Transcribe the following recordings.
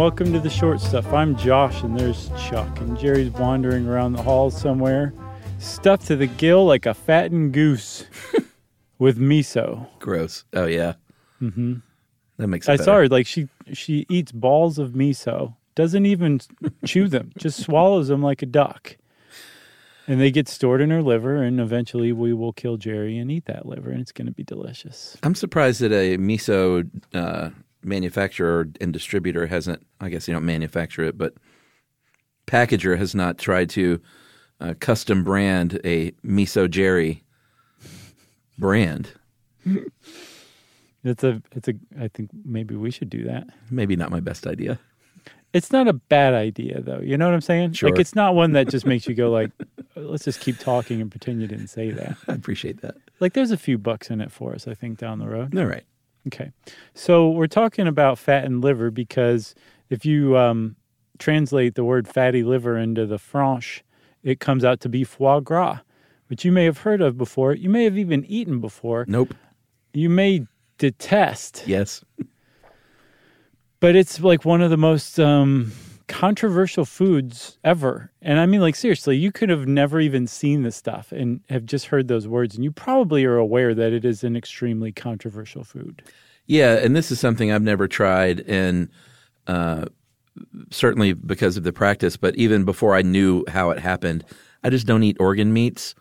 welcome to the short stuff. I'm Josh, and there's Chuck, and Jerry's wandering around the halls somewhere, stuffed to the gill like a fattened goose with miso. Gross. Oh yeah. Mm-hmm. That makes. I better. saw her like she she eats balls of miso, doesn't even chew them, just swallows them like a duck. And they get stored in her liver, and eventually we will kill Jerry and eat that liver, and it's going to be delicious. I'm surprised that a miso uh, manufacturer and distributor hasn't. I guess you don't manufacture it, but packager has not tried to uh, custom brand a miso Jerry brand. It's a it's a. I think maybe we should do that. Maybe not my best idea. It's not a bad idea though. You know what I'm saying? Sure. Like it's not one that just makes you go like, let's just keep talking and pretend you didn't say that. I appreciate that. Like there's a few bucks in it for us, I think, down the road. All right. Okay. So we're talking about fat and liver because if you um, translate the word fatty liver into the French, it comes out to be foie gras, which you may have heard of before. You may have even eaten before. Nope. You may detest, Yes. but it's like one of the most um, controversial foods ever. And I mean, like, seriously, you could have never even seen this stuff and have just heard those words. And you probably are aware that it is an extremely controversial food. Yeah, and this is something I've never tried, and uh, certainly because of the practice. But even before I knew how it happened, I just don't eat organ meats,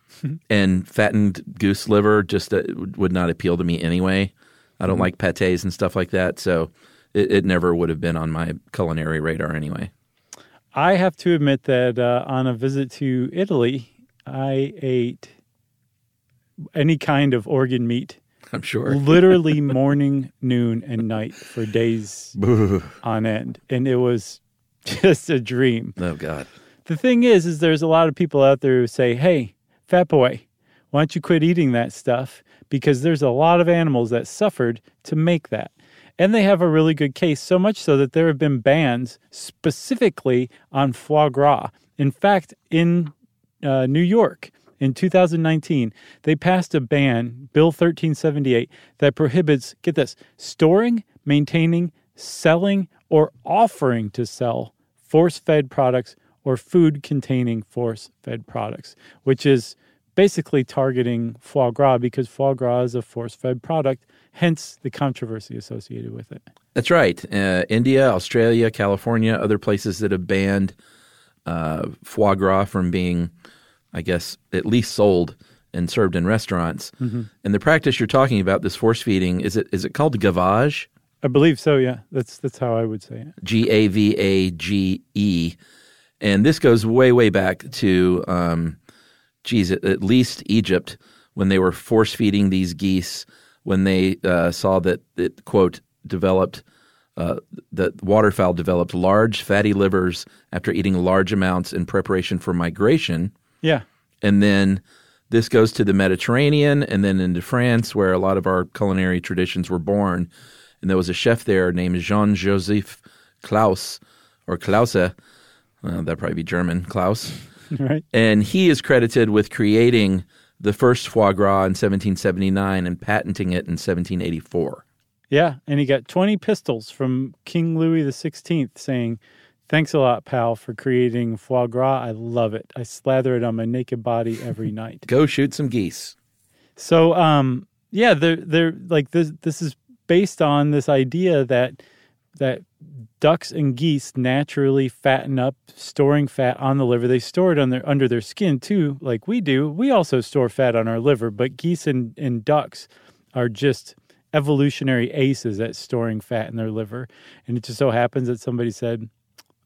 and fattened goose liver just uh, would not appeal to me anyway. I don't like pates and stuff like that, so it, it never would have been on my culinary radar anyway. I have to admit that uh, on a visit to Italy, I ate any kind of organ meat, I'm sure. literally morning, noon, and night for days on end, and it was just a dream. Oh God. The thing is, is there's a lot of people out there who say, "Hey, fat boy, why don't you quit eating that stuff?" Because there's a lot of animals that suffered to make that. And they have a really good case, so much so that there have been bans specifically on foie gras. In fact, in uh, New York in 2019, they passed a ban, Bill 1378, that prohibits, get this, storing, maintaining, selling, or offering to sell force fed products or food containing force fed products, which is basically targeting foie gras because foie gras is a force fed product, hence the controversy associated with it. That's right. Uh, India, Australia, California, other places that have banned uh, foie gras from being, I guess, at least sold and served in restaurants. And the practice you're talking about, this force feeding, is it is it called gavage? I believe so, yeah. That's that's how I would say it. G A V A G E, and this goes way way back to, um, geez, at, at least Egypt when they were force feeding these geese when they uh, saw that it quote developed uh, that waterfowl developed large fatty livers after eating large amounts in preparation for migration, Yeah. and then this goes to the Mediterranean and then into France, where a lot of our culinary traditions were born. And there was a chef there named Jean Joseph Klaus or Klause. Uh, that'd probably be German, Klaus. Right. And he is credited with creating the first foie gras in 1779 and patenting it in 1784. Yeah, and he got 20 pistols from King Louis XVI saying, Thanks a lot, pal, for creating foie gras. I love it. I slather it on my naked body every night. Go shoot some geese. So, um, yeah, they're they're like this. This is based on this idea that that ducks and geese naturally fatten up, storing fat on the liver. They store it on their under their skin too, like we do. We also store fat on our liver, but geese and, and ducks are just evolutionary aces at storing fat in their liver. And it just so happens that somebody said,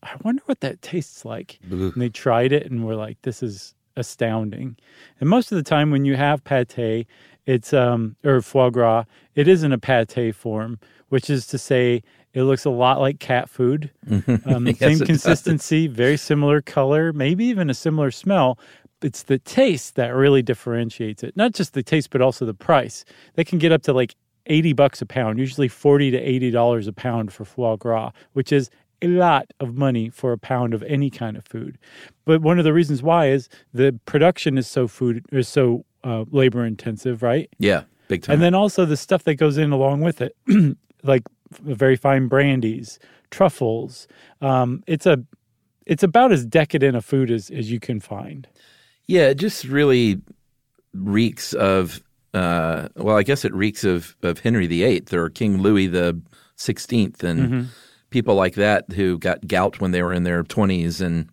I wonder what that tastes like. And they tried it and were like, this is astounding. And most of the time when you have pate, it's um or foie gras, it is in a pate form, which is to say it looks a lot like cat food. Um, Yes, same it does. consistency, very similar color, maybe even a similar smell. It's the taste that really differentiates it. Not just the taste, but also the price. They can get up to like 80 bucks a pound, usually 40 to 80 dollars a pound for foie gras, which is a lot of money for a pound of any kind of food. But one of the reasons why is the production is so food is so uh, labor intensive, right? Yeah, big time. And then also the stuff that goes in along with it, like very fine brandies, truffles. Um, it's a it's about as decadent a food as, as you can find. Yeah, it just really reeks of uh, well, I guess it reeks of, of Henry VIII or King Louis the Sixteenth and Mm-hmm. people like that who got gout when they were in their twenties and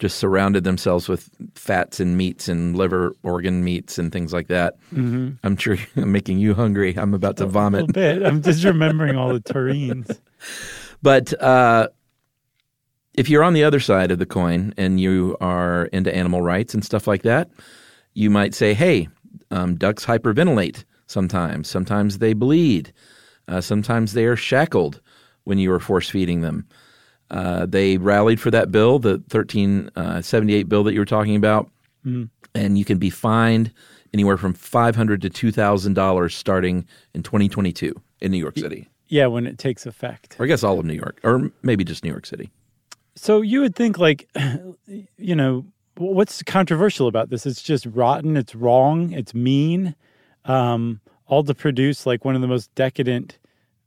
just surrounded themselves with fats and meats and liver organ meats and things like that. Mm-hmm. I'm sure I'm making you hungry. I'm about to A vomit. little bit. I'm just remembering all the terrines. But uh, if you're on the other side of the coin and you are into animal rights and stuff like that, you might say, hey, um, ducks hyperventilate sometimes. Sometimes they bleed. Uh, sometimes they are shackled when you are force feeding them. Uh, they rallied for that bill, the 1378 bill that you were talking about, and you can be fined anywhere from 500 to $2,000 starting in 2022 in New York City. Yeah, when it takes effect. Or I guess all of New York, or maybe just New York City. So you would think, like, you know, what's controversial about this? It's just rotten. It's wrong. It's mean. Um, all to produce like one of the most decadent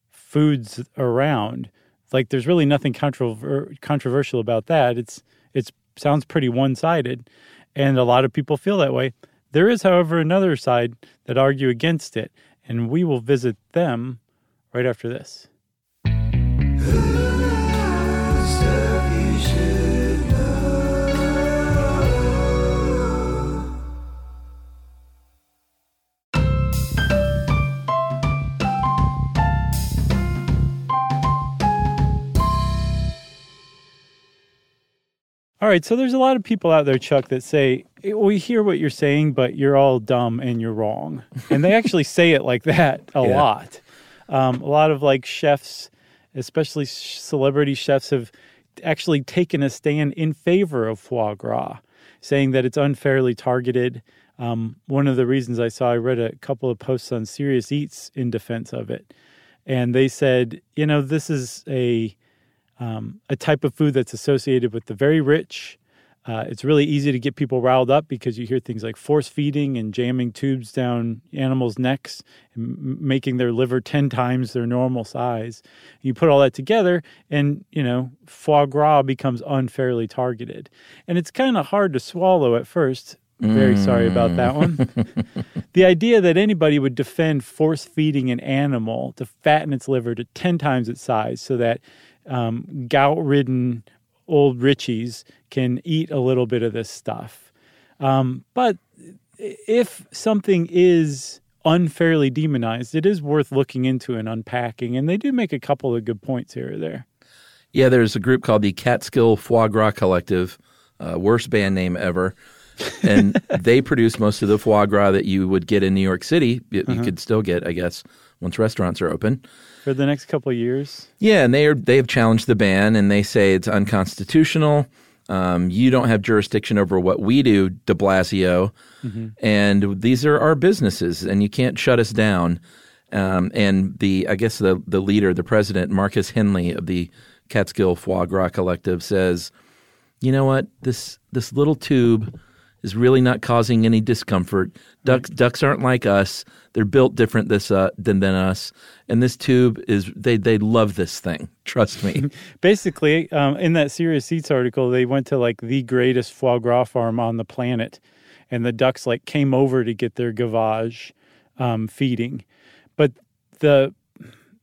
foods around. Like, there's really nothing controver- controversial about that. It's it's sounds pretty one sided, and a lot of people feel that way. There is, however, another side that argue against it, and we will visit them right after this. All right, so there's a lot of people out there, Chuck, that say, We hear what you're saying, but you're all dumb and you're wrong. And they actually say it like that a Yeah. lot. Um, a lot of like chefs, especially celebrity chefs, have actually taken a stand in favor of foie gras, saying that it's unfairly targeted. Um, one of the reasons I saw, I read a couple of posts on Serious Eats in defense of it. And they said, you know, this is a um, a type of food that's associated with the very rich. Uh, it's really easy to get people riled up because you hear things like force feeding and jamming tubes down animals' necks and m- making their liver 10 times their normal size. You put all that together, and, you know, foie gras becomes unfairly targeted. And it's kind of hard to swallow at first. Very sorry about that one. the idea that anybody would defend force feeding an animal to fatten its liver to 10 times its size so that um, gout ridden old Richies can eat a little bit of this stuff. Um, but if something is unfairly demonized, it is worth looking into and unpacking. And they do make a couple of good points here or there. Yeah, there's a group called the Catskill Foie Gras Collective, uh, worst band name ever. and they produce most of the foie gras that you would get in New York City. You, you could still get, I guess, once restaurants are open. For the next couple of years, Yeah, and they are they have challenged the ban, and they say it's unconstitutional. Um, you don't have jurisdiction over what we do, De Blasio, and these are our businesses, and you can't shut us down. Um, and the I guess the the leader, the president, Marcus Henley of the Catskill Foie Gras Collective, says, "You know what? This this little tube is really not causing any discomfort. Ducks ducks aren't like us. They're built different this uh, than than us. And this tube is they they love this thing. Trust me. basically, um, in that Serious Eats article, they went to like the greatest foie gras farm on the planet, and the ducks like came over to get their gavage um, feeding. But the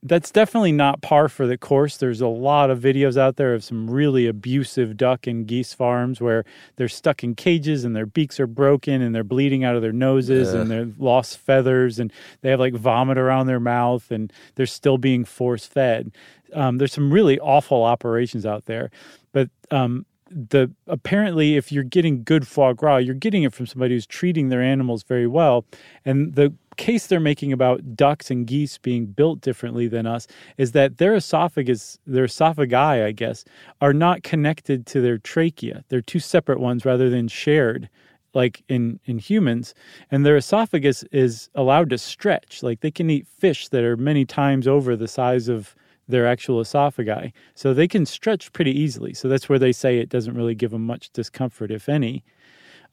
that's definitely not par for the course. There's a lot of videos out there of some really abusive duck and geese farms where they're stuck in cages and their beaks are broken and they're bleeding out of their noses and they're lost feathers and they have like vomit around their mouth and they're still being force fed. Um, there's some really awful operations out there, but um, the apparently if you're getting good foie gras, you're getting it from somebody who's treating their animals very well, and the case they're making about ducks and geese being built differently than us is that their esophagus, their esophagi, I guess, are not connected to their trachea. They're two separate ones rather than shared like in in humans. And their esophagus is allowed to stretch. Like they can eat fish that are many times over the size of their actual esophagi so they can stretch pretty easily. So that's where they say it doesn't really give them much discomfort if any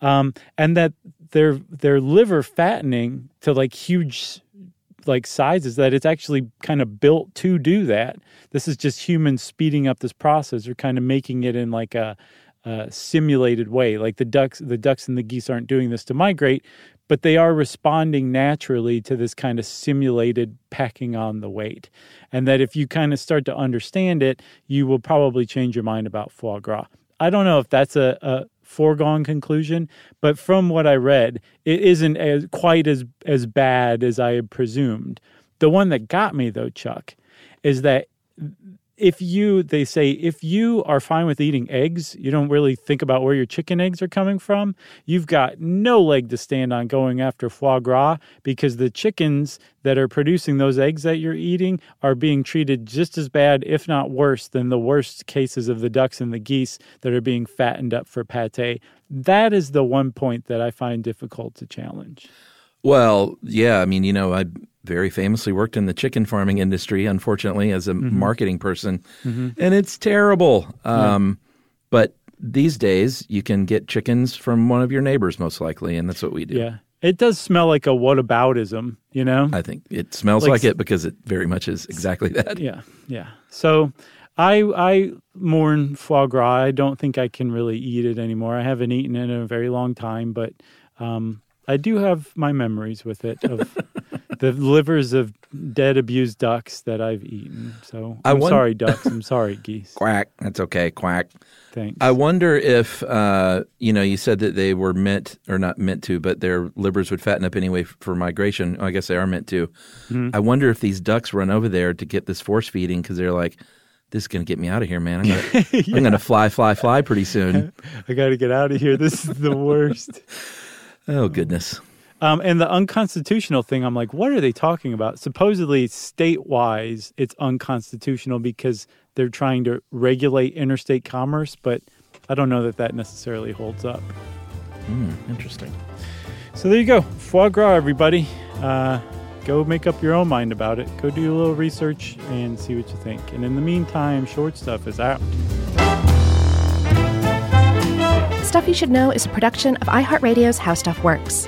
um, and that their their liver fattening to like huge like sizes that it's actually kind of built to do that. This is just humans speeding up this process or kind of making it in like a, a simulated way. Like the ducks, the ducks and the geese aren't doing this to migrate, but they are responding naturally to this kind of simulated packing on the weight. And that if you kind of start to understand it, you will probably change your mind about foie gras. I don't know if that's a, a foregone conclusion, but from what I read, it isn't as quite as as bad as I had presumed. The one that got me though, Chuck, is that if you they say if you are fine with eating eggs you don't really think about where your chicken eggs are coming from you've got no leg to stand on going after foie gras because the chickens that are producing those eggs that you're eating are being treated just as bad if not worse than the worst cases of the ducks and the geese that are being fattened up for pate. That is the one point that i find difficult to challenge. Well yeah i mean you know i very famously worked in the chicken farming industry, unfortunately, as a mm-hmm. marketing person, mm-hmm. and it's terrible. Um, yeah. But these days, you can get chickens from one of your neighbors, most likely, and that's what we do. Yeah. It does smell like a whataboutism, you know? I think it smells like, like it because it very much is exactly that. Yeah, yeah. So I I mourn foie gras. I don't think I can really eat it anymore. I haven't eaten it in a very long time, but um, I do have my memories with it of the livers of dead abused ducks that I've eaten. So I'm won- sorry, ducks. I'm sorry, geese. Quack. That's okay. Quack. Thanks. I wonder if uh, you know. You said that they were meant or not meant to, but their livers would fatten up anyway for migration. I guess they are meant to. Mm-hmm. I wonder if these ducks run over there to get this force feeding because they're like, this is going to get me out of here, man. I'm going yeah. to fly, fly, fly pretty soon. I got to get out of here. This is the worst. oh, goodness. Um, and the unconstitutional thing, I'm like, what are they talking about? Supposedly, state wise, it's unconstitutional because they're trying to regulate interstate commerce, but I don't know that that necessarily holds up. Mm, interesting. So there you go. Foie gras, everybody. Uh, go make up your own mind about it. Go do a little research and see what you think. And in the meantime, short stuff is out. Stuff You Should Know is a production of iHeartRadio's How Stuff Works.